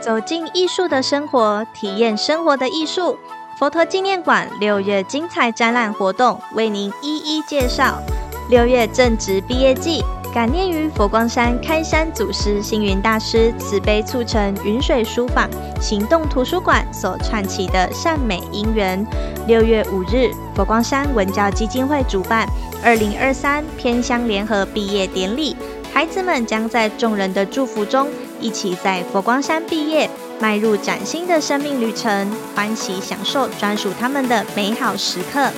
走进艺术的生活，体验生活的艺术。佛陀纪念馆六月精彩展览活动为您一一介绍。六月正值毕业季，感念于佛光山开山祖师星云大师慈悲促成云水书坊行动图书馆所串起的善美因缘。六月五日，佛光山文教基金会主办二零二三偏乡联合毕业典礼，孩子们将在众人的祝福中，一起在佛光山毕业，迈入崭新的生命旅程，欢喜享受专属他们的美好时刻。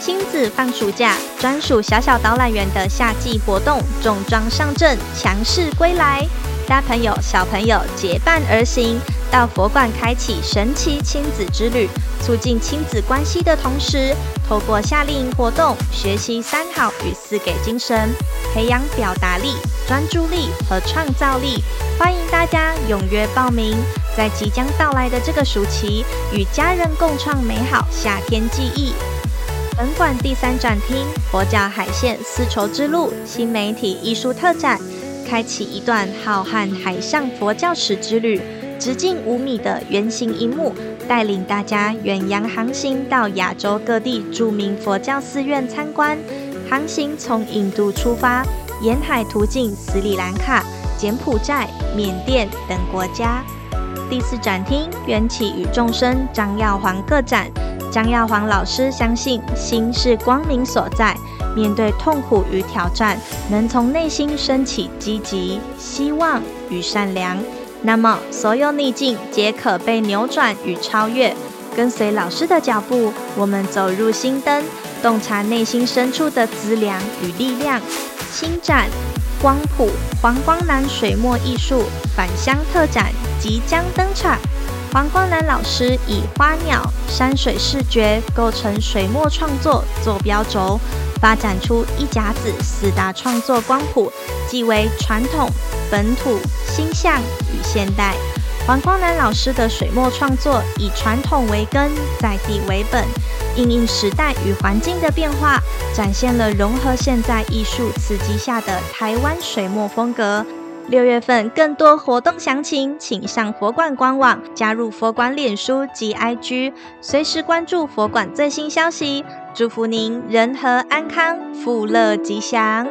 亲子放暑假，专属小小导览员的夏季活动重装上阵，强势归来。大朋友小朋友结伴而行，到佛馆开启神奇亲子之旅，促进亲子关系的同时，透过夏令营活动学习三好与四给精神，培养表达力、专注力和创造力。欢迎大家踊跃报名，在即将到来的这个暑期，与家人共创美好夏天记忆。本馆第三展厅“佛教海线丝绸之路”新媒体艺术特展。开启一段浩瀚海上佛教史之旅，直径五米的圆形银幕，带领大家远洋航行到亚洲各地著名佛教寺院参观。航行从印度出发，沿海途径斯里兰卡、柬埔寨、缅甸等国家。第四展厅缘起与众生张耀煌个展，张耀煌老师相信心是光明所在。面对痛苦与挑战，能从内心升起积极、希望与善良，那么所有逆境皆可被扭转与超越。跟随老师的脚步，我们走入心灯，洞察内心深处的资粮与力量。新展光谱黄光南水墨艺术返乡特展即将登场。黄光南老师以花鸟、山水视觉构成水墨创作坐标轴。发展出一甲子四大创作光谱，即为传统、本土、新象与现代。黄光南老师的水墨创作以传统为根，在地为本，应应时代与环境的变化，展现了融合现代艺术刺激下的台湾水墨风格。六月份更多活动详情，请上佛馆官网，加入佛馆脸书及 IG，随时关注佛馆最新消息。祝福您人和安康，福乐吉祥。